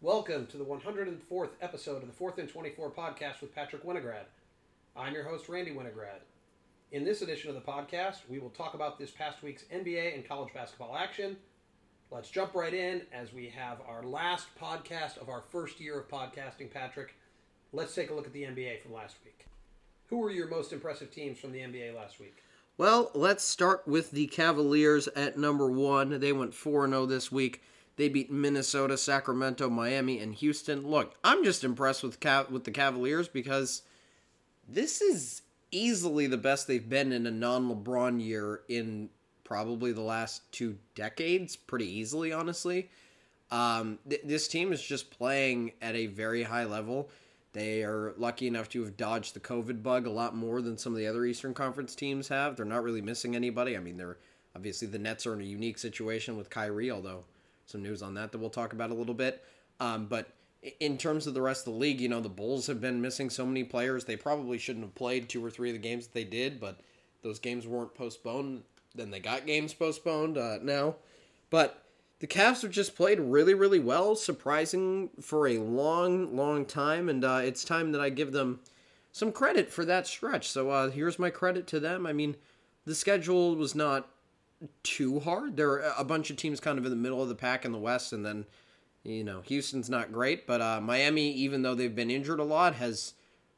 Welcome to the 104th episode of the 4th and 24 podcast with Patrick Winograd. I'm your host, Randy Winograd. In this edition of the podcast, we will talk about this past week's NBA and college basketball action. Let's jump right in as we have our last podcast of our first year of podcasting, Patrick. Let's take a look at the NBA from last week. Who were your most impressive teams from the NBA last week? Well, let's start with the Cavaliers at number one. They went 4 0 this week. They beat Minnesota, Sacramento, Miami, and Houston. Look, I'm just impressed with Cav- with the Cavaliers because this is easily the best they've been in a non-LeBron year in probably the last two decades. Pretty easily, honestly. Um, th- this team is just playing at a very high level. They are lucky enough to have dodged the COVID bug a lot more than some of the other Eastern Conference teams have. They're not really missing anybody. I mean, they're obviously the Nets are in a unique situation with Kyrie, although some news on that that we'll talk about a little bit. Um, but in terms of the rest of the league, you know, the Bulls have been missing so many players. They probably shouldn't have played two or three of the games that they did, but those games weren't postponed. Then they got games postponed uh, now. But the Cavs have just played really, really well, surprising for a long, long time. And uh, it's time that I give them some credit for that stretch. So uh, here's my credit to them. I mean, the schedule was not too hard. There are a bunch of teams kind of in the middle of the pack in the West, and then you know Houston's not great, but uh, Miami, even though they've been injured a lot, has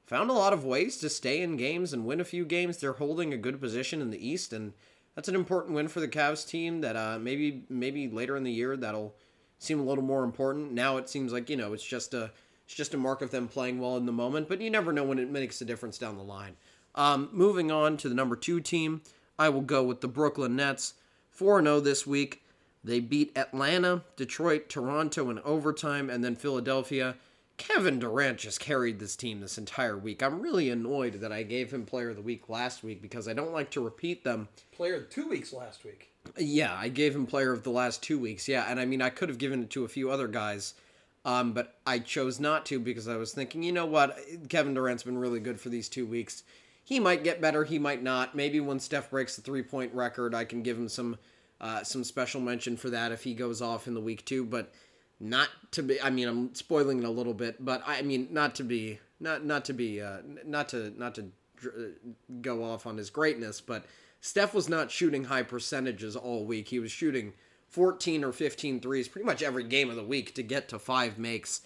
found a lot of ways to stay in games and win a few games. They're holding a good position in the East, and that's an important win for the Cavs team. That uh, maybe maybe later in the year that'll seem a little more important. Now it seems like you know it's just a it's just a mark of them playing well in the moment, but you never know when it makes a difference down the line. Um, moving on to the number two team. I will go with the Brooklyn Nets. 4 0 this week. They beat Atlanta, Detroit, Toronto in overtime, and then Philadelphia. Kevin Durant just carried this team this entire week. I'm really annoyed that I gave him player of the week last week because I don't like to repeat them. Player of two weeks last week. Yeah, I gave him player of the last two weeks. Yeah, and I mean, I could have given it to a few other guys, um, but I chose not to because I was thinking, you know what? Kevin Durant's been really good for these two weeks he might get better, he might not. Maybe when Steph breaks the three point record, I can give him some uh, some special mention for that if he goes off in the week two. But not to be. I mean, I'm spoiling it a little bit, but I mean, not to be not not to be uh, not to not to uh, go off on his greatness, but Steph was not shooting high percentages all week. He was shooting 14 or 15 threes pretty much every game of the week to get to five makes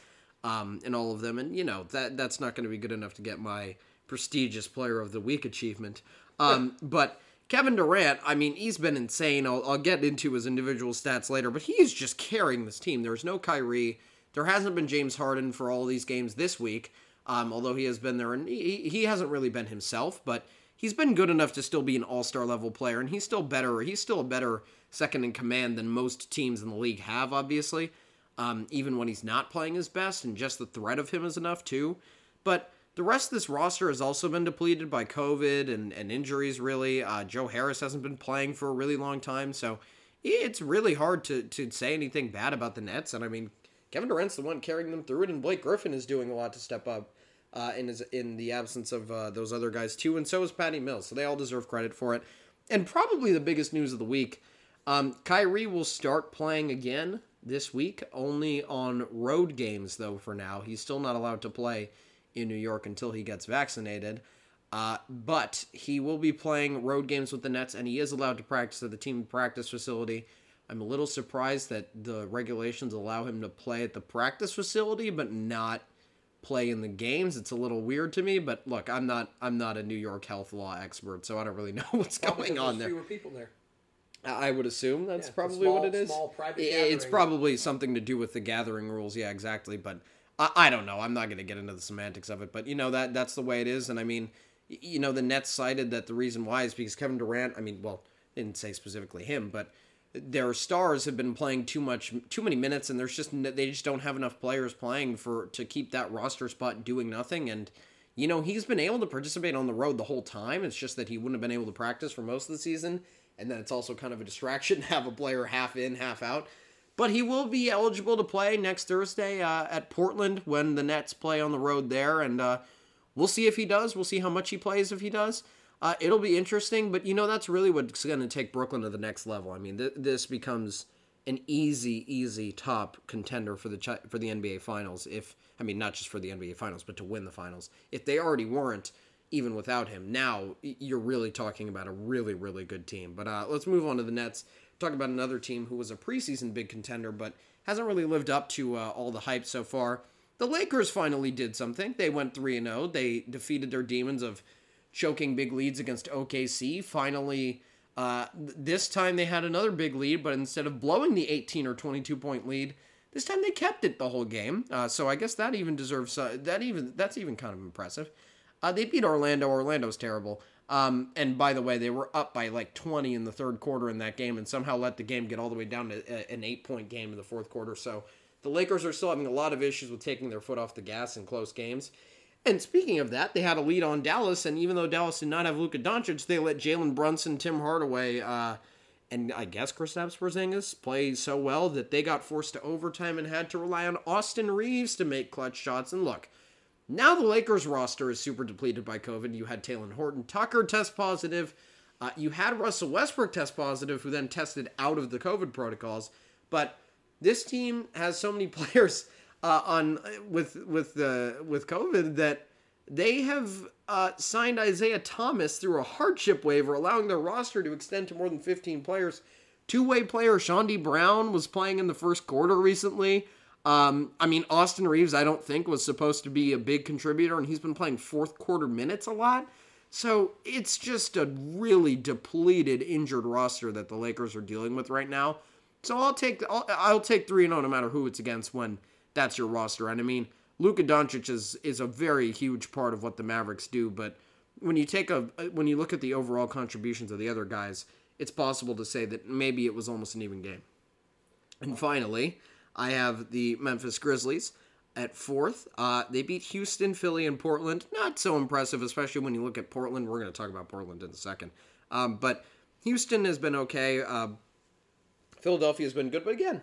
um, in all of them. And you know that that's not going to be good enough to get my prestigious Player of the Week achievement. Um, but Kevin Durant, I mean, he's been insane. I'll, I'll get into his individual stats later, but he's just carrying this team. There's no Kyrie. There hasn't been James Harden for all these games this week, um, although he has been there, and he, he hasn't really been himself, but he's been good enough to still be an all-star level player, and he's still better. He's still a better second in command than most teams in the league have, obviously. Um, even when he's not playing his best, and just the threat of him is enough too. But the rest of this roster has also been depleted by COVID and, and injuries, really. Uh, Joe Harris hasn't been playing for a really long time, so it's really hard to, to say anything bad about the Nets. And I mean, Kevin Durant's the one carrying them through it, and Blake Griffin is doing a lot to step up uh, in, his, in the absence of uh, those other guys, too. And so is Patty Mills, so they all deserve credit for it. And probably the biggest news of the week um, Kyrie will start playing again this week, only on road games, though, for now. He's still not allowed to play in New York until he gets vaccinated. Uh, but he will be playing road games with the Nets, and he is allowed to practice at the team practice facility. I'm a little surprised that the regulations allow him to play at the practice facility, but not play in the games. It's a little weird to me, but look, I'm not I'm not a New York health law expert, so I don't really know what's Probably going on there. Fewer people there. I would assume that's Yeah, probably small- what it is. small private It's probably something to do with the gathering rules. Yeah, exactly. But I, I don't know. I'm not going to get into the semantics of it. But you know that that's the way it is. And I mean, you know, the Nets cited that the reason why is because Kevin Durant. I mean, well, didn't say specifically him, but their stars have been playing too much, too many minutes, and there's just they just don't have enough players playing for to keep that roster spot doing nothing. And you know, he's been able to participate on the road the whole time. It's just that he wouldn't have been able to practice for most of the season. And then it's also kind of a distraction to have a player half in, half out. But he will be eligible to play next Thursday uh, at Portland when the Nets play on the road there. And uh, we'll see if he does. We'll see how much he plays if he does. Uh, it'll be interesting. But, you know, that's really what's going to take Brooklyn to the next level. I mean, th- this becomes an easy, easy top contender for the for the NBA Finals. If I mean not just for the NBA Finals, but to win the finals. If they already weren't, even without him, now you're really talking about a really, really good team. But uh, let's move on to the Nets. Talk about another team who was a preseason big contender, but hasn't really lived up to uh, all the hype so far. The Lakers finally did something. They went 3 0. They defeated their demons of choking big leads against OKC. Finally, uh, this time they had another big lead, but instead of blowing the 18 or 22 point lead, this time they kept it the whole game. Uh, so I guess that even deserves uh, that even that's even kind of impressive. Uh, they beat Orlando. Orlando's terrible. Um, and by the way, they were up by like 20 in the third quarter in that game, and somehow let the game get all the way down to a, an eight point game in the fourth quarter. So the Lakers are still having a lot of issues with taking their foot off the gas in close games. And speaking of that, they had a lead on Dallas, and even though Dallas did not have Luka Doncic, they let Jalen Brunson, Tim Hardaway, uh, and I guess Kristaps Porzingis play so well that they got forced to overtime and had to rely on Austin Reaves to make clutch shots. And look, now the Lakers roster is super depleted by COVID. You had Talen Horton Tucker test positive. Uh, you had Russell Westbrook test positive, who then tested out of the COVID protocols. But this team has so many players uh, on with with the with COVID that they have uh, signed Isaiah Thomas through a hardship waiver, allowing their roster to extend to more than 15 players. Two-way player Chaundee Brown was playing in the first quarter recently. Um, I mean, Austin Reaves, I don't think was supposed to be a big contributor, and he's been playing fourth quarter minutes a lot. So it's just a really depleted, injured roster that the Lakers are dealing with right now. So I'll take I'll, I'll take three and zero no matter who it's against when that's your roster. And I mean, Luka Doncic is is a very huge part of what the Mavericks do, but when you take a when you look at the overall contributions of the other guys, it's possible to say that maybe it was almost an even game. And finally, I have the Memphis Grizzlies at fourth. Uh, they beat Houston, Philly, and Portland. Not so impressive, especially when you look at Portland. We're going to talk about Portland in a second. Um, but Houston has been okay. Uh, Philadelphia has been good, but again,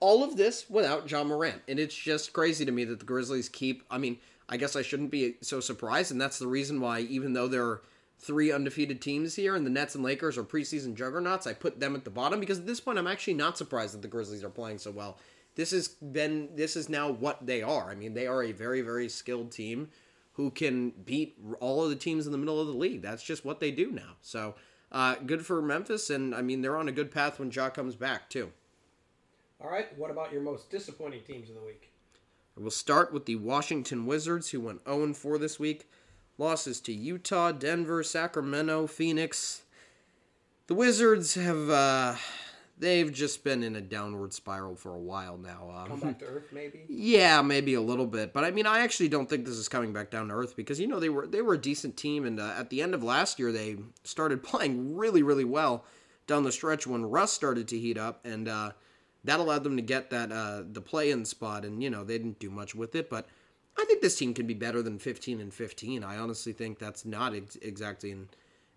all of this without Ja Morant, and it's just crazy to me that the Grizzlies keep. I mean, I guess I shouldn't be so surprised, and that's the reason why, even though there are three undefeated teams here, and the Nets and Lakers are preseason juggernauts, I put them at the bottom because at this point, I'm actually not surprised that the Grizzlies are playing so well this has been this is now what they are. I mean, they are a very very skilled team who can beat all of the teams in the middle of the league. That's just what they do now. So uh, good for Memphis, and I mean they're on a good path when Ja comes back too. All right, what about your most disappointing teams of the week? We'll start with the Washington Wizards, who went 0 4 this week. Losses to Utah, Denver, Sacramento, Phoenix. The Wizards have uh, they've just been in a downward spiral for a while now. Um, Come back to earth, maybe. Yeah, maybe a little bit, but I mean, I actually don't think this is coming back down to earth because you know they were they were a decent team, and uh, at the end of last year they started playing really really well down the stretch when Russ started to heat up, and uh, that allowed them to get that uh, the play in spot, and you know they didn't do much with it, but. I think this team can be better than 15 and 15. I honestly think that's not ex- exactly an,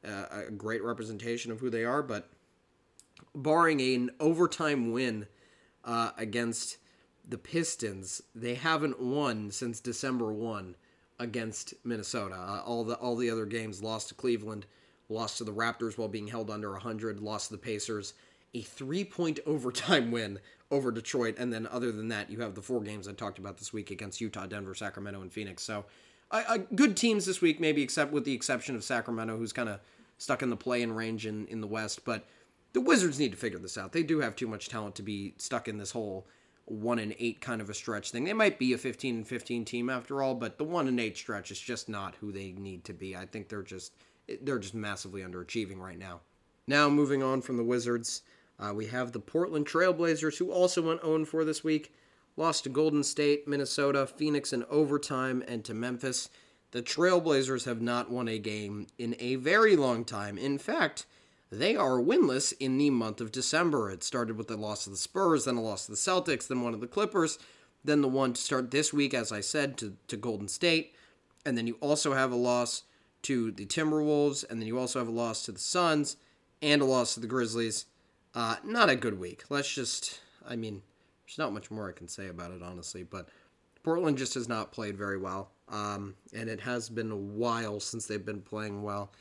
uh, a great representation of who they are, but barring an overtime win uh, against the Pistons, they haven't won since December one against Minnesota. Uh, all the all the other games lost to Cleveland, lost to the Raptors while being held under 100, lost to the Pacers, a three point overtime win over Detroit, and then other than that, you have the four games I talked about this week against Utah, Denver, Sacramento, and Phoenix. So, good teams this week, maybe except with the exception of Sacramento, who's kind of stuck in the play-in range in in the West, but the Wizards need to figure this out. They do have too much talent to be stuck in this whole one and eight kind of a stretch thing. They might be a 15 and 15 team after all, but the one and eight stretch is just not who they need to be. I think they're just they're just massively underachieving right now. Now moving on from the Wizards, uh, we have the Portland Trailblazers who also went 0 4 this week, lost to Golden State, Minnesota, Phoenix in overtime, and to Memphis. The Trailblazers have not won a game in a very long time. In fact, they are winless in the month of December. It started with the loss of the Spurs, then a loss to the Celtics, then one of the Clippers, then the one to start this week, as I said, to, to Golden State. And then you also have a loss to the Timberwolves, and then you also have a loss to the Suns, and a loss to the Grizzlies. Uh, not a good week. Let's just, I mean, there's not much more I can say about it, honestly, but Portland just has not played very well. Um, and it has been a while since they've been playing well.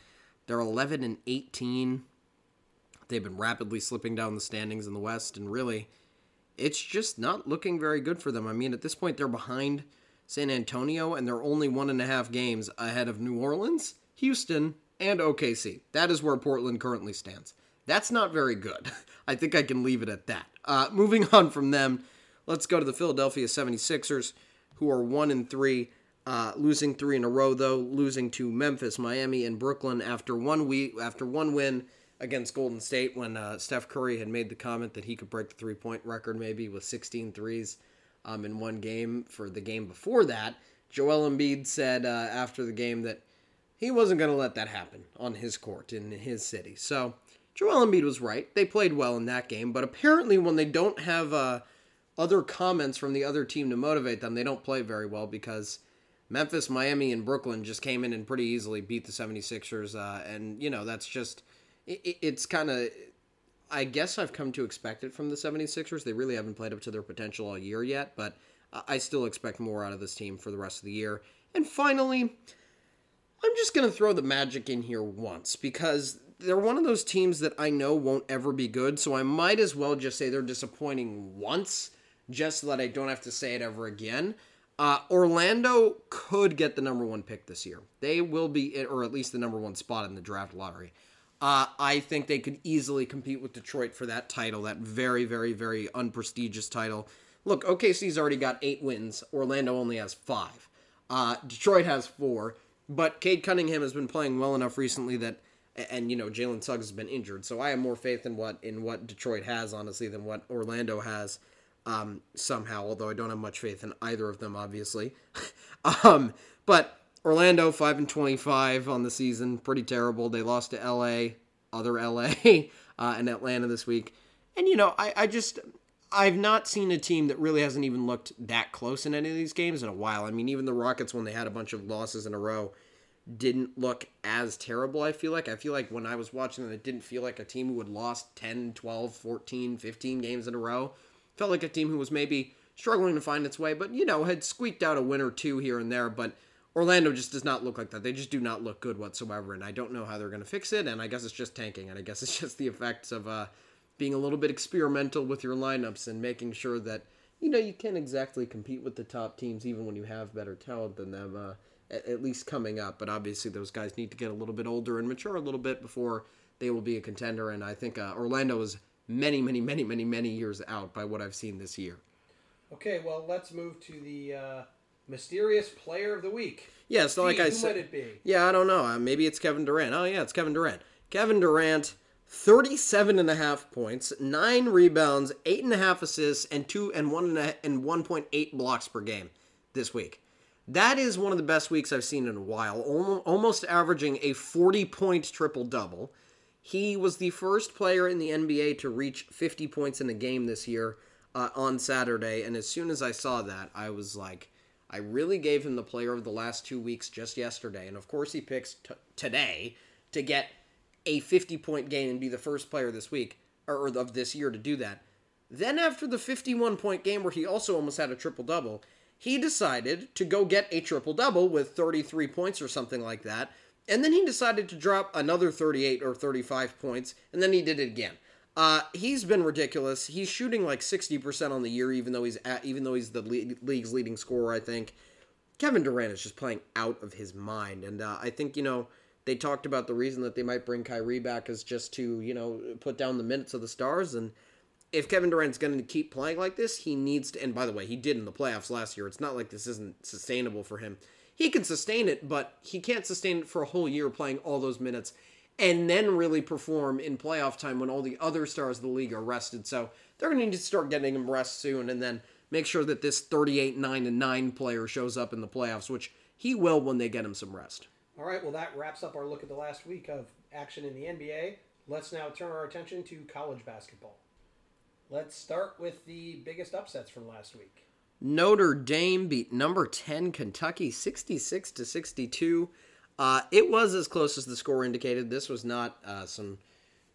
They're 11 and 18 They've been rapidly slipping down the standings in the West, and really, it's just not looking very good for them. I mean, at this point, they're behind San Antonio, and they're only one and a half games ahead of New Orleans, Houston, and OKC. That is where Portland currently stands. That's not very good. I think I can leave it at that. Uh, moving on from them, let's go to the Philadelphia 76ers, who are 1 and 3. Uh, losing three in a row though, losing to Memphis, Miami, and Brooklyn after one week after one win against Golden State when uh, Steph Curry had made the comment that he could break the three point record maybe with 16 threes um, in one game for the game before that. Joel Embiid said uh, after the game that he wasn't going to let that happen on his court in his city. So Joel Embiid was right. They played well in that game, but apparently when they don't have uh, other comments from the other team to motivate them, they don't play very well because Memphis, Miami, and Brooklyn just came in and pretty easily beat the 76ers. Uh, and, you know, that's just, it, it's kind of, I guess I've come to expect it from the 76ers. They really haven't played up to their potential all year yet, but I still expect more out of this team for the rest of the year. And finally, I'm just going to throw the Magic in here once because they're one of those teams that I know won't ever be good, so I might as well just say they're disappointing once, just so that I don't have to say it ever again. Uh, Orlando could get the number one pick this year. They will be, or at least the number one spot in the draft lottery. Uh, I think they could easily compete with Detroit for that title, that very, very, very unprestigious title. Look, OKC's already got eight wins. Orlando only has five. Uh, Detroit has four. But Cade Cunningham has been playing well enough recently that, and you know Jalen Suggs has been injured, so I have more faith in what in what Detroit has honestly than what Orlando has um, somehow, although I don't have much faith in either of them, obviously. um, but Orlando five and twenty five on the season, pretty terrible. They lost to L.A., other L.A., uh, and Atlanta this week, and you know I, I just I've not seen a team that really hasn't even looked that close in any of these games in a while. I mean, even the Rockets when they had a bunch of losses in a row didn't look as terrible, I feel like. I feel like when I was watching them, it didn't feel like a team who had lost 10, 12, 14, 15 games in a row felt like a team who was maybe struggling to find its way, but you know had squeaked out a win or two here and there. But Orlando just does not look like that. They just do not look good whatsoever, and I don't know how they're going to fix it. And I guess it's just tanking, and I guess it's just the effects of uh, being a little bit experimental with your lineups and making sure that you know you can't exactly compete with the top teams even when you have better talent than them. Uh, at, least coming up, but obviously those guys need to get a little bit older and mature a little bit before they will be a contender. And I think uh, Orlando is many, many, many, many, many years out by what I've seen this year. Okay, well, let's move to the uh, mysterious player of the week. Yeah, so like I who said, might it be? yeah, I don't know. Uh, maybe it's Kevin Durant. Oh yeah, it's Kevin Durant. Kevin Durant, 37 and a half points, nine rebounds, eight and a half assists, and two and one and, a, and 1.8 blocks per game this week. That is one of the best weeks I've seen in a while, almost averaging a 40 point triple double. He was the first player in the NBA to reach 50 points in a game this year uh, on Saturday. And as soon as I saw that, I was like, I really gave him the player of the last two weeks just yesterday. And of course, he picks t- today to get a 50 point game and be the first player this week or of this year to do that. Then, after the 51 point game where he also almost had a triple double, he decided to go get a triple double with 33 points or something like that and then he decided to drop another 38 or 35 points, and then he did it again. Uh, he's been ridiculous. He's shooting like 60% on the year, even though he's at, even though he's the league's leading scorer. I think Kevin Durant is just playing out of his mind, and uh, I think you know they talked about the reason that they might bring Kyrie back is just to you know put down the minutes of the stars. And if Kevin Durant's going to keep playing like this, he needs to. And by the way, he did in the playoffs last year. It's not like this isn't sustainable for him he can sustain it, but he can't sustain it for a whole year playing all those minutes and then really perform in playoff time when all the other stars of the league are rested. So they're going to need to start getting him rest soon and then make sure that this 38 9 and 9 player shows up in the playoffs, which he will when they get him some rest. All right, well, that wraps up our look at the last week of action in the NBA. Let's now turn our attention to college basketball. Let's start with the biggest upsets from last week. Notre Dame beat number 10 Kentucky 66 to 62. Uh, it was as close as the score indicated. This was not uh, some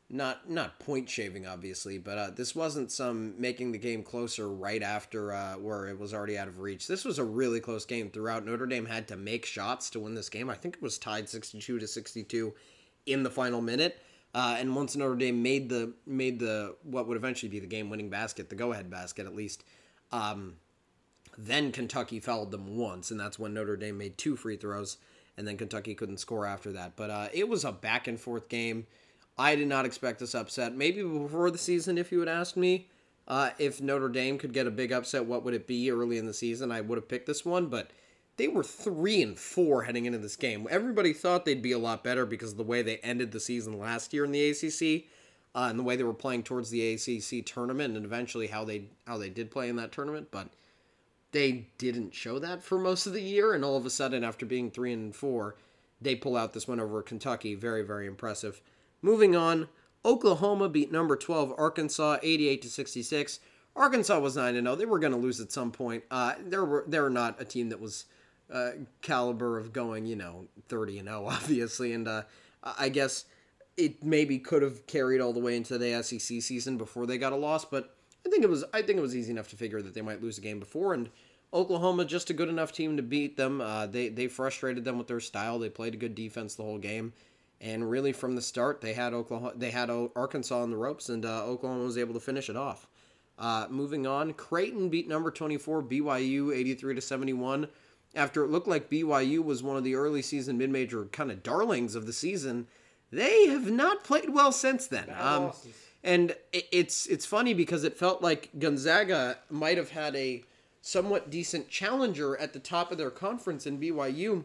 not not point shaving obviously, but uh, this wasn't some making the game closer right after uh, where it was already out of reach. This was a really close game throughout. Notre Dame had to make shots to win this game. I think it was tied 62 to 62 in the final minute. Uh, and once Notre Dame made the made the what would eventually be the game winning basket, the go ahead basket at least, um, then Kentucky fouled them once, and that's when Notre Dame made two free throws, and then Kentucky couldn't score after that. But uh, it was a back and forth game. I did not expect this upset. Maybe before the season, if you had asked me uh, if Notre Dame could get a big upset, what would it be early in the season? I would have picked this one, but they were three and four heading into this game. Everybody thought they'd be a lot better because of the way they ended the season last year in the ACC. Uh, and the way they were playing towards the ACC tournament, and eventually how they how they did play in that tournament, but they didn't show that for most of the year, and all of a sudden, after being three and four, they pull out this win over Kentucky. Very, very impressive. Moving on, Oklahoma beat number 12 Arkansas 88 to 66. Arkansas was 9 0. They were going to lose at some point. Uh, they're, they're not a team that was uh, caliber of going, you know, 30 and 0, obviously. And uh, I guess it maybe could have carried all the way into the SEC season before they got a loss, but I think it was I think it was easy enough to figure that they might lose a game before, and Oklahoma just a good enough team to beat them. Uh, they they frustrated them with their style. They played a good defense the whole game, and really from the start they had Oklahoma they had Arkansas on the ropes, and uh, Oklahoma was able to finish it off. Uh, moving on, Creighton beat number 24 BYU 83 to 71. After it looked like BYU was one of the early season mid major kind of darlings of the season, they have not played well since then. Um, and it's it's funny because it felt like Gonzaga might have had a somewhat decent challenger at the top of their conference in BYU.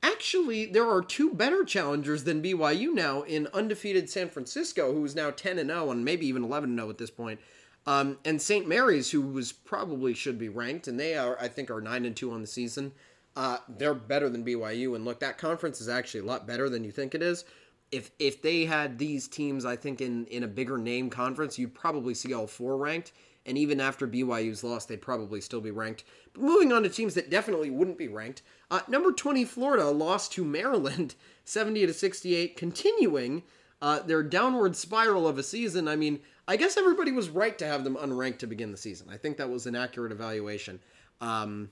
Actually, there are two better challengers than BYU now in undefeated San Francisco, who is now 10 and 0 and maybe even 11 and 0 at this point. Um, and St. Mary's, who was probably should be ranked, and they are, I think, are nine and two on the season. Uh, they're better than BYU, and look, that conference is actually a lot better than you think it is if if they had these teams, I think in in a bigger name conference, you'd probably see all four ranked. And even after BYU's loss, they'd probably still be ranked. But moving on to teams that definitely wouldn't be ranked, uh, number twenty Florida lost to Maryland, seventy to sixty eight, continuing uh, their downward spiral of a season. I mean, I guess everybody was right to have them unranked to begin the season. I think that was an accurate evaluation. Um,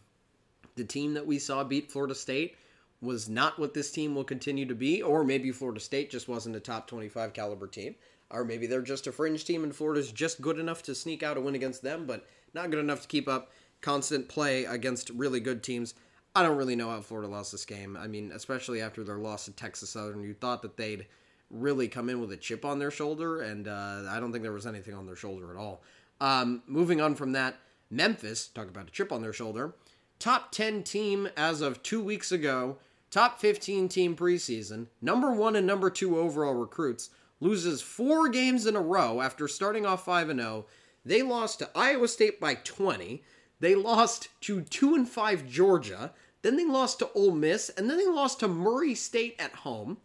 the team that we saw beat Florida State was not what this team will continue to be, or maybe Florida State just wasn't a top 25 caliber team, or maybe they're just a fringe team and Florida's just good enough to sneak out a win against them, but not good enough to keep up constant play against really good teams. I don't really know how Florida lost this game. I mean, especially after their loss to Texas Southern, you thought that they'd really come in with a chip on their shoulder, and uh, I don't think there was anything on their shoulder at all. Um, moving on from that, Memphis, talk about a chip on their shoulder, top 10 team as of two weeks ago top 15 team preseason, number one and number two overall recruits, loses four games in a row after starting off 5 and 0. They lost to Iowa State by 20. They lost to 2 and 5 Georgia. Then they lost to Ole Miss. And then they lost to Murray State at home.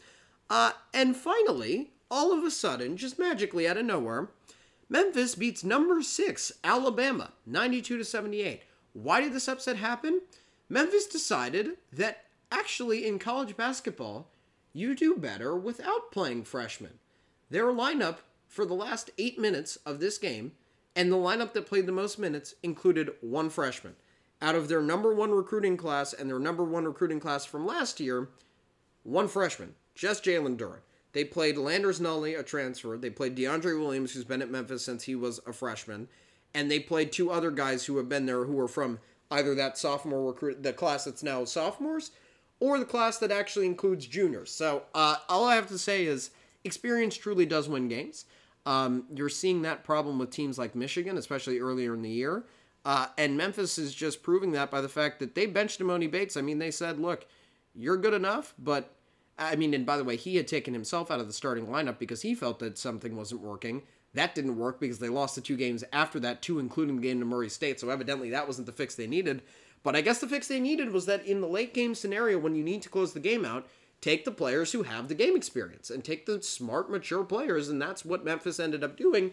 Uh, and finally, all of a sudden, just magically out of nowhere, Memphis beats number six Alabama, 92 to 78. Why did this upset happen? Memphis decided that Actually, in college basketball, you do better without playing freshmen. Their lineup for the last eight minutes of this game, and the lineup that played the most minutes included one freshman. Out of their number one recruiting class and their number one recruiting class from last year, one freshman, just Jalen Duren. They played Landers Nolley, a transfer. They played DeAndre Williams, who's been at Memphis since he was a freshman. And they played two other guys who have been there who are from either that sophomore recruit, the class that's now sophomores, or the class that actually includes juniors. So uh, all I have to say is experience truly does win games. Um, you're seeing that problem with teams like Michigan, especially earlier in the year. Uh, and Memphis is just proving that by the fact that they benched Emoni Bates. I mean, they said, look, you're good enough, but I mean, and by the way, he had taken himself out of the starting lineup because he felt that something wasn't working. That didn't work because they lost the two games after that, two including the game to Murray State. So evidently that wasn't the fix they needed. But I guess the fix they needed was that in the late game scenario, when you need to close the game out, take the players who have the game experience and take the smart, mature players. And that's what Memphis ended up doing.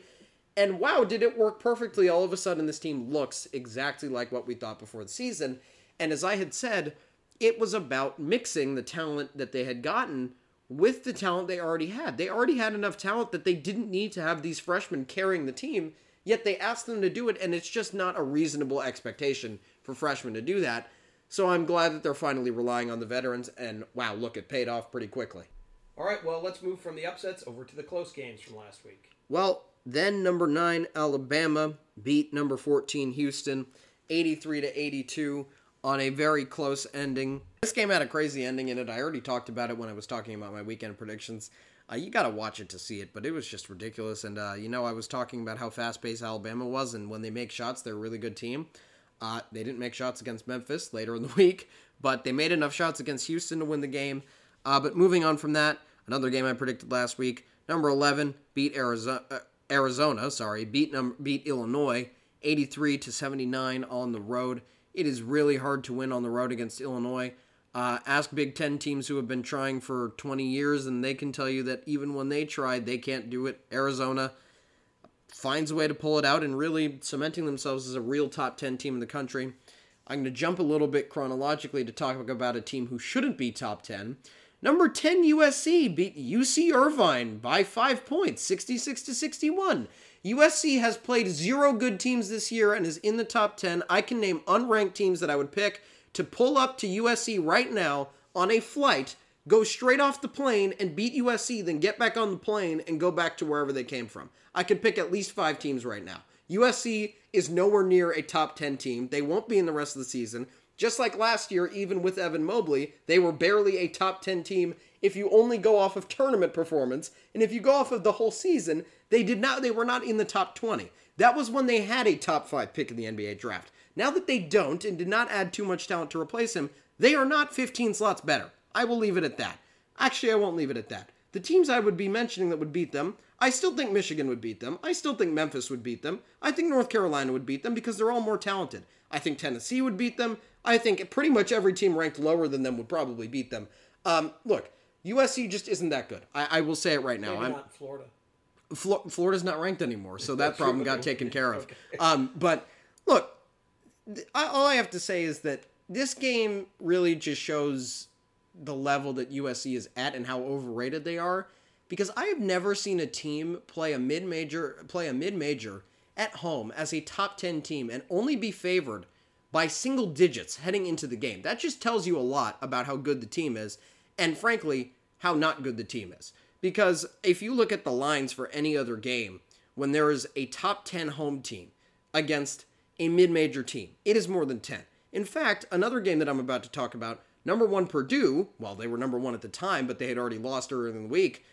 And wow, did it work perfectly. All of a sudden, this team looks exactly like what we thought before the season. And as I had said, it was about mixing the talent that they had gotten with the talent they already had. They already had enough talent that they didn't need to have these freshmen carrying the team, yet they asked them to do it, and it's just not a reasonable expectation for freshmen to do that. So I'm glad that they're finally relying on the veterans, and wow, look, it paid off pretty quickly. All right, well, let's move from the upsets over to the close games from last week. Well, then number nine Alabama beat number fourteen Houston, eighty-three to eighty-two on a very close ending. This game had a crazy ending in it. I already talked about it when I was talking about my weekend predictions. Uh, you got to watch it to see it, but it was just ridiculous. And uh, you know, I was talking about how fast-paced Alabama was, and when they make shots, they're a really good team. Uh, they didn't make shots against Memphis later in the week, but they made enough shots against Houston to win the game. Uh, but moving on from that, another game I predicted last week, number 11 beat Arizona. Uh, Arizona, sorry, beat num- beat Illinois 83 to 79 on the road. It is really hard to win on the road against Illinois. Uh, ask Big Ten teams who have been trying for 20 years, and they can tell you that even when they tried, they can't do it. Arizona finds a way to pull it out and really cementing themselves as a real top 10 team in the country. I'm going to jump a little bit chronologically to talk about a team who shouldn't be top 10. Number 10 USC beat UC Irvine by 5 points, 66 to 61. USC has played zero good teams this year and is in the top 10. I can name unranked teams that I would pick to pull up to USC right now on a flight, go straight off the plane and beat USC, then get back on the plane and go back to wherever they came from. I could pick at least 5 teams right now. USC is nowhere near a top 10 team. They won't be in the rest of the season. Just like last year, even with Evan Mobley, they were barely a top 10 team if you only go off of tournament performance. And if you go off of the whole season, they did not they were not in the top 20. That was when they had a top 5 pick in the NBA draft. Now that they don't and did not add too much talent to replace him, they are not 15 slots better. I will leave it at that. Actually, I won't leave it at that. The teams I would be mentioning that would beat them, I still think Michigan would beat them. I still think Memphis would beat them. I think North Carolina would beat them because they're all more talented. I think Tennessee would beat them. I think pretty much every team ranked lower than them would probably beat them. Um, look, USC just isn't that good. I, I will say it right now. Maybe I'm, not Florida. Flo- Florida's not ranked anymore, so that problem got taken care of. Okay. Um, but look, th- I, all I have to say is that this game really just shows the level that USC is at and how overrated they are. Because I have never seen a team play a mid-major play a mid-major at home as a top 10 team and only be favored by single digits heading into the game. That just tells you a lot about how good the team is and frankly how not good the team is. Because if you look at the lines for any other game when there is a top 10 home team against a mid-major team, it is more than 10. In fact, another game that I'm about to talk about, number 1 Purdue, well they were number 1 at the time, but they had already lost earlier in the week,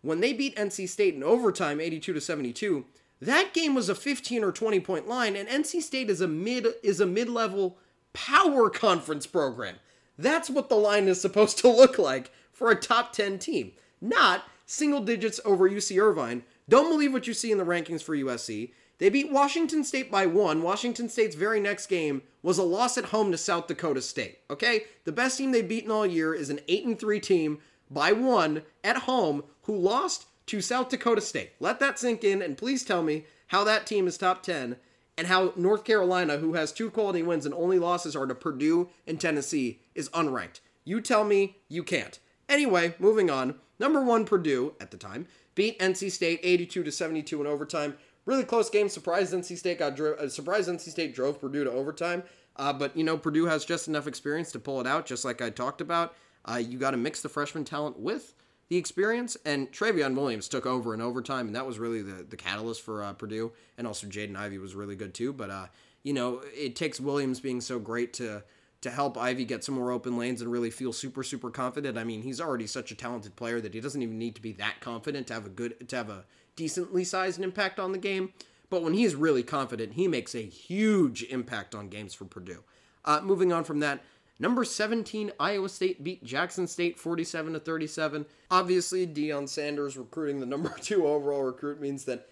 when they beat NC State in overtime 82 to 72, that game was a 15 or 20 point line and NC State is a mid is a mid-level power conference program. That's what the line is supposed to look like for a top 10 team, not single digits over UC Irvine. Don't believe what you see in the rankings for USC. They beat Washington State by 1. Washington State's very next game was a loss at home to South Dakota State. Okay? The best team they've beaten all year is an 8 and 3 team by 1 at home who lost to South Dakota State. Let that sink in and please tell me how that team is top 10 and how North Carolina, who has two quality wins and only losses are to Purdue and Tennessee, is unranked. You tell me you can't. Anyway, moving on. Number one, Purdue at the time beat NC State 82 to 72 in overtime. Really close game. Surprised NC State got dro- uh, surprised NC State drove Purdue to overtime. Uh, but you know Purdue has just enough experience to pull it out, just like I talked about. Uh, you got to mix the freshman talent with the experience, and Trevion Williams took over in overtime, and that was really the, the catalyst for uh, Purdue. And also Jaden Ivey was really good too. But uh, you know, it takes Williams being so great to to help Ivey get some more open lanes and really feel super super confident. I mean, he's already such a talented player that he doesn't even need to be that confident to have a good to have a decently sized impact on the game. But when he's really confident, he makes a huge impact on games for Purdue. Uh, moving on from that, number 17 Iowa State beat Jackson State 47 to 37. Obviously, Deion Sanders recruiting the number two overall recruit means that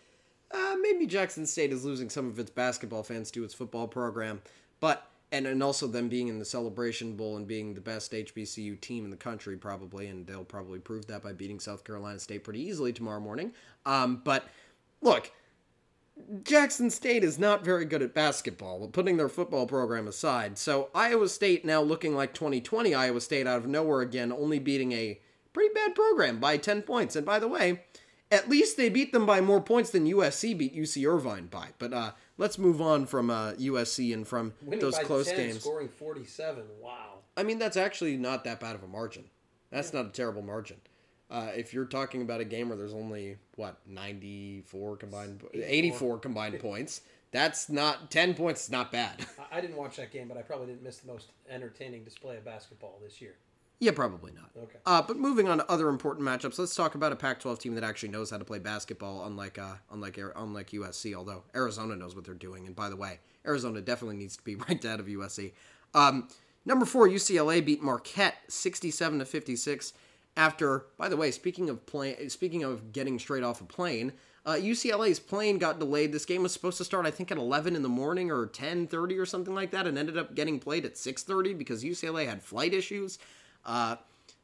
uh, maybe Jackson State is losing some of its basketball fans to its football program, but and and also them being in the Celebration Bowl and being the best HBCU team in the country probably, and they'll probably prove that by beating South Carolina State pretty easily tomorrow morning. Um, but look, Jackson State is not very good at basketball, but putting their football program aside. So Iowa State now looking like 2020 Iowa State out of nowhere again, only beating a pretty bad program by 10 points. And by the way, at least they beat them by more points than USC beat UC Irvine by. But uh, let's move on from uh, USC and from Winning those close 10, games. scoring 47. Wow. I mean, that's actually not that bad of a margin. That's not a terrible margin. Uh, if you're talking about a game where there's only what 94 combined, 84, combined points, that's not 10 points. Is not bad. I didn't watch that game, but I probably didn't miss the most entertaining display of basketball this year. Yeah, probably not. Okay. Uh, but moving on to other important matchups, let's talk about a Pac-12 team that actually knows how to play basketball, unlike uh, unlike unlike USC. Although Arizona knows what they're doing, and by the way, Arizona definitely needs to be ranked out of USC. Um, number four, UCLA beat Marquette sixty-seven to fifty-six. After, by the way, speaking of plane, speaking of getting straight off a plane, uh, UCLA's plane got delayed. This game was supposed to start, I think, at eleven in the morning or ten thirty or something like that, and ended up getting played at six thirty because UCLA had flight issues. Uh,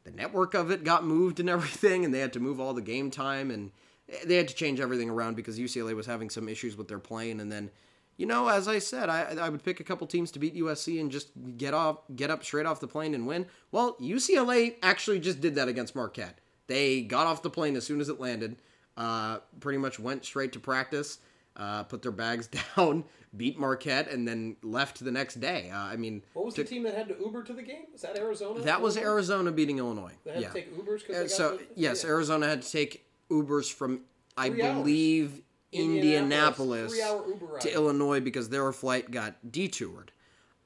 the network of it got moved and everything, and they had to move all the game time, and they had to change everything around because UCLA was having some issues with their plane. And then, you know, as I said, I, I would pick a couple teams to beat USC and just get off, get up straight off the plane and win. Well, UCLA actually just did that against Marquette. They got off the plane as soon as it landed, uh, pretty much went straight to practice, uh, put their bags down, beat Marquette, and then left the next day. Uh, I mean, What was the team that had to Uber to the game? Was that Arizona? that was? Arizona beating Illinois. They had yeah. to take Ubers because Uh, they so the, yes, yeah. Arizona had to take Ubers from I Three hours. believe Indianapolis, Uber to Illinois because their flight got detoured.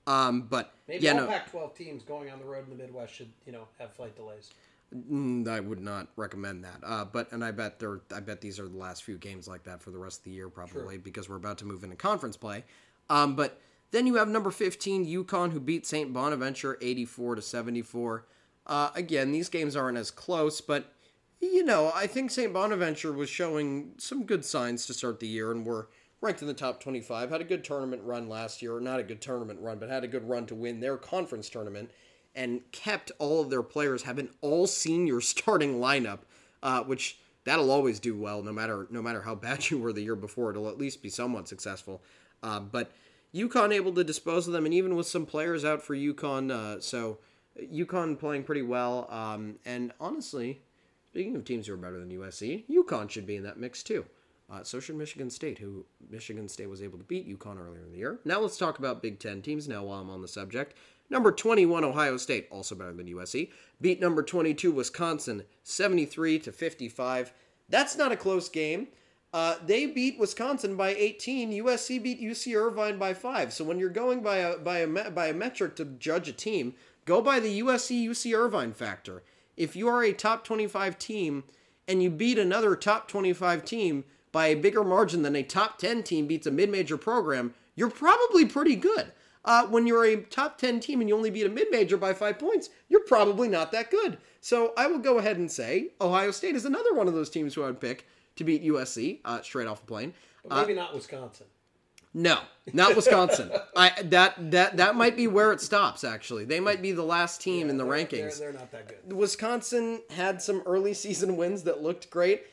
Um, but Maybe yeah, all no, Pac-12 teams going on the road in the Midwest should, you know, have flight delays. Mm, I would not recommend that. Uh, but and I bet there, I bet these are the last few games like that for the rest of the year probably because we're about to move into conference play. Um, but then you have number fifteen UConn who beat Saint Bonaventure eighty four to seventy four. Uh, again, these games aren't as close, but you know, I think St. Bonaventure was showing some good signs to start the year and were ranked in the top 25. Had a good tournament run last year, not a good tournament run, but had a good run to win their conference tournament and kept all of their players have an all senior starting lineup, uh, which that'll always do well no matter no matter how bad you were the year before. It'll at least be somewhat successful. Uh, but UConn able to dispose of them, and even with some players out for UConn, uh, so UConn playing pretty well. Um, and honestly, Speaking of teams who are better than USC, UConn should be in that mix too. Uh, so should Michigan State, who Michigan State was able to beat UConn earlier in the year. Now let's talk about Big Ten teams. Now, while I'm on the subject, number 21 Ohio State, also better than USC, beat number 22 Wisconsin, 73 to 55. That's not a close game. Uh, they beat Wisconsin by 18. USC beat UC Irvine by five. So when you're going by a by a by a metric to judge a team, go by the USC UC Irvine factor. If you are a top 25 team and you beat another top 25 team by a bigger margin than a top 10 team beats a mid-major program, you're probably pretty good. Uh, when you're a top 10 team and you only beat a mid-major by five points, you're probably not that good. So I will go ahead and say Ohio State is another one of those teams who I would pick to beat USC uh, straight off the plane. But maybe not Wisconsin. No, not Wisconsin. I that that that might be where it stops. Actually, they might be the last team in the They're- rankings. They're, they're not that good. Wisconsin had some early season wins that looked great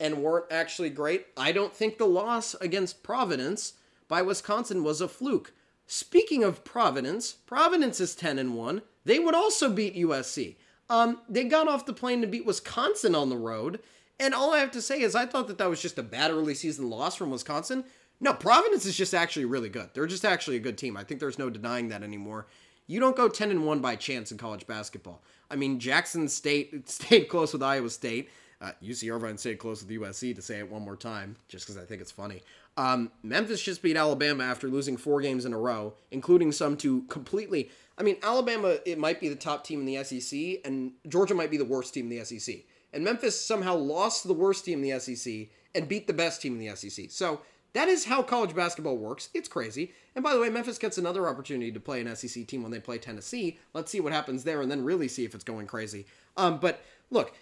and weren't actually great. I don't think the loss against Providence by Wisconsin was a fluke. Speaking of Providence, Providence is 10 and 1. They would also beat USC. Um, they got off the plane to beat Wisconsin on the road, and all I have to say is I thought that that was just a bad early season loss from Wisconsin. No, Providence is just actually really good. They're just actually a good team. I think there's no denying that anymore. You don't go 10 and 1 by chance in college basketball. I mean, Jackson State stayed close with Iowa State. Uh, UC Irvine stayed close with the USC to say it one more time, just because I think it's funny. Um, Memphis just beat Alabama after losing four games in a row, including some to completely. I mean, Alabama, it might be the top team in the SEC, and Georgia might be the worst team in the SEC. And Memphis somehow lost the worst team in the SEC and beat the best team in the SEC. So that is how college basketball works. It's crazy. And by the way, Memphis gets another opportunity to play an SEC team when they play Tennessee. Let's see what happens there and then really see if it's going crazy. Um, but look,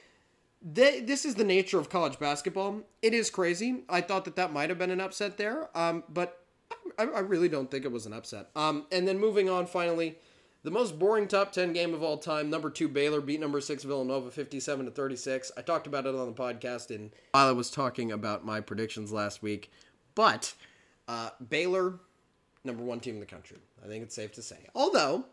th- this is the nature of college basketball. It is crazy. I thought that that might have been an upset there, um, but I, I really don't think it was an upset. Um, and then moving on, finally, the most boring top 10 game of all time. Number two, Baylor beat number six, Villanova, 57 to 36. I talked about it on the podcast in, while I was talking about my predictions last week. But uh, Baylor, number one team in the country. I think it's safe to say. Although,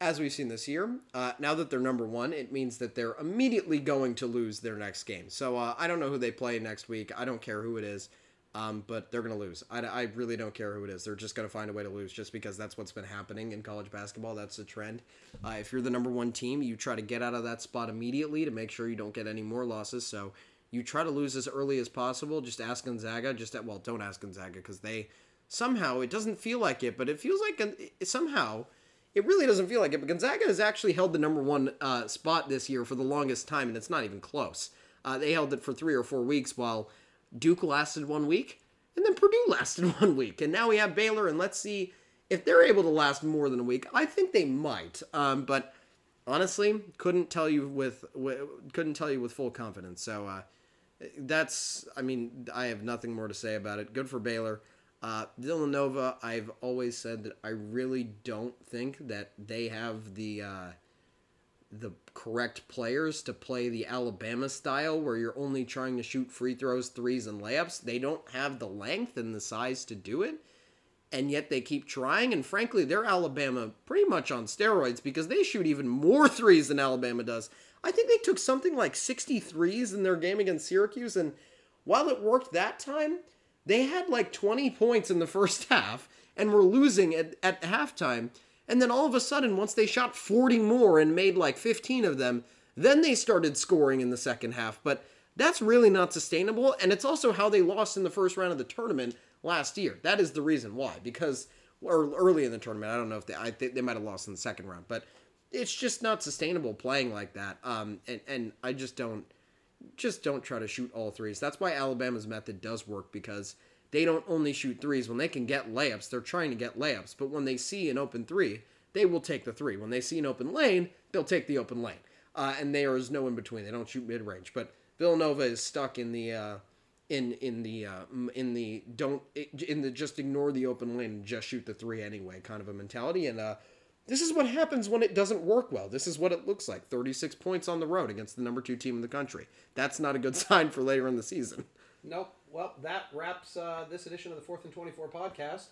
as we've seen this year, uh, now that they're number one, it means that they're immediately going to lose their next game. So uh, I don't know who they play next week. I don't care who it is. Um, but they're going to lose. I, I really don't care who it is. They're just going to find a way to lose just because that's what's been happening in college basketball. That's the trend. Uh, if you're the number one team, you try to get out of that spot immediately to make sure you don't get any more losses. So you try to lose as early as possible. Just ask Gonzaga. Just at, well, don't ask Gonzaga because they somehow it doesn't feel like it, but it feels like somehow it really doesn't feel like it. But Gonzaga has actually held the number one uh, spot this year for the longest time, and it's not even close. Uh, they held it for three or four weeks while Duke lasted one week, and then Purdue lasted one week, and now we have Baylor, and let's see if they're able to last more than a week. I think they might, um, but honestly, couldn't tell you with, with, couldn't tell you with full confidence. So uh, that's, I mean, I have nothing more to say about it. Good for Baylor. Uh, Villanova, I've always said that I really don't think that they have the uh, the correct players to play the Alabama style where you're only trying to shoot free throws, threes, and layups. They don't have the length and the size to do it. And yet they keep trying. And frankly, they're Alabama pretty much on steroids because they shoot even more threes than Alabama does. I think they took something like 60 threes in their game against Syracuse. And while it worked that time, they had like 20 points in the first half and were losing at, at halftime. And then all of a sudden, once they shot 40 more and made like 15 of them, then they started scoring in the second half. But that's really not sustainable. And it's also how they lost in the first round of the tournament last year. That is the reason why. Because, or early in the tournament, I don't know if they, I they might have lost in the second round. But it's just not sustainable playing like that. Um, and, and I just don't, just don't try to shoot all threes. That's why Alabama's method does work because they don't only shoot threes. When they can get layups, they're trying to get layups. But when they see an open three, they will take the three. When they see an open lane, they'll take the open lane. Uh, and there is no in between. They don't shoot mid range. But Villanova is stuck in the uh, in in the uh, in the don't in the just ignore the open lane and just shoot the three anyway kind of a mentality. And uh, this is what happens when it doesn't work well. This is what it looks like: thirty six points on the road against the number two team in the country. That's not a good sign for later in the season. Nope. Well, that wraps uh, this edition of the Fourth and 24 podcast.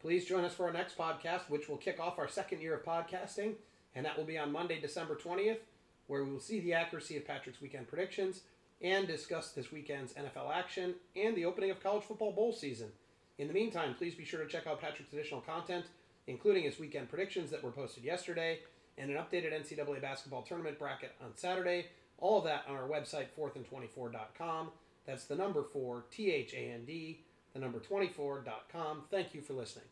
Please join us for our next podcast, which will kick off our second year of podcasting, and that will be on Monday, December 20th, where we will see the accuracy of Patrick's weekend predictions and discuss this weekend's NFL action and the opening of college football bowl season. In the meantime, please be sure to check out Patrick's additional content, including his weekend predictions that were posted yesterday and an updated NCAA basketball tournament bracket on Saturday. All of that on our website, fourthandtwenty-four.com. That's the number four, T H A N D, the number 24.com. Thank you for listening.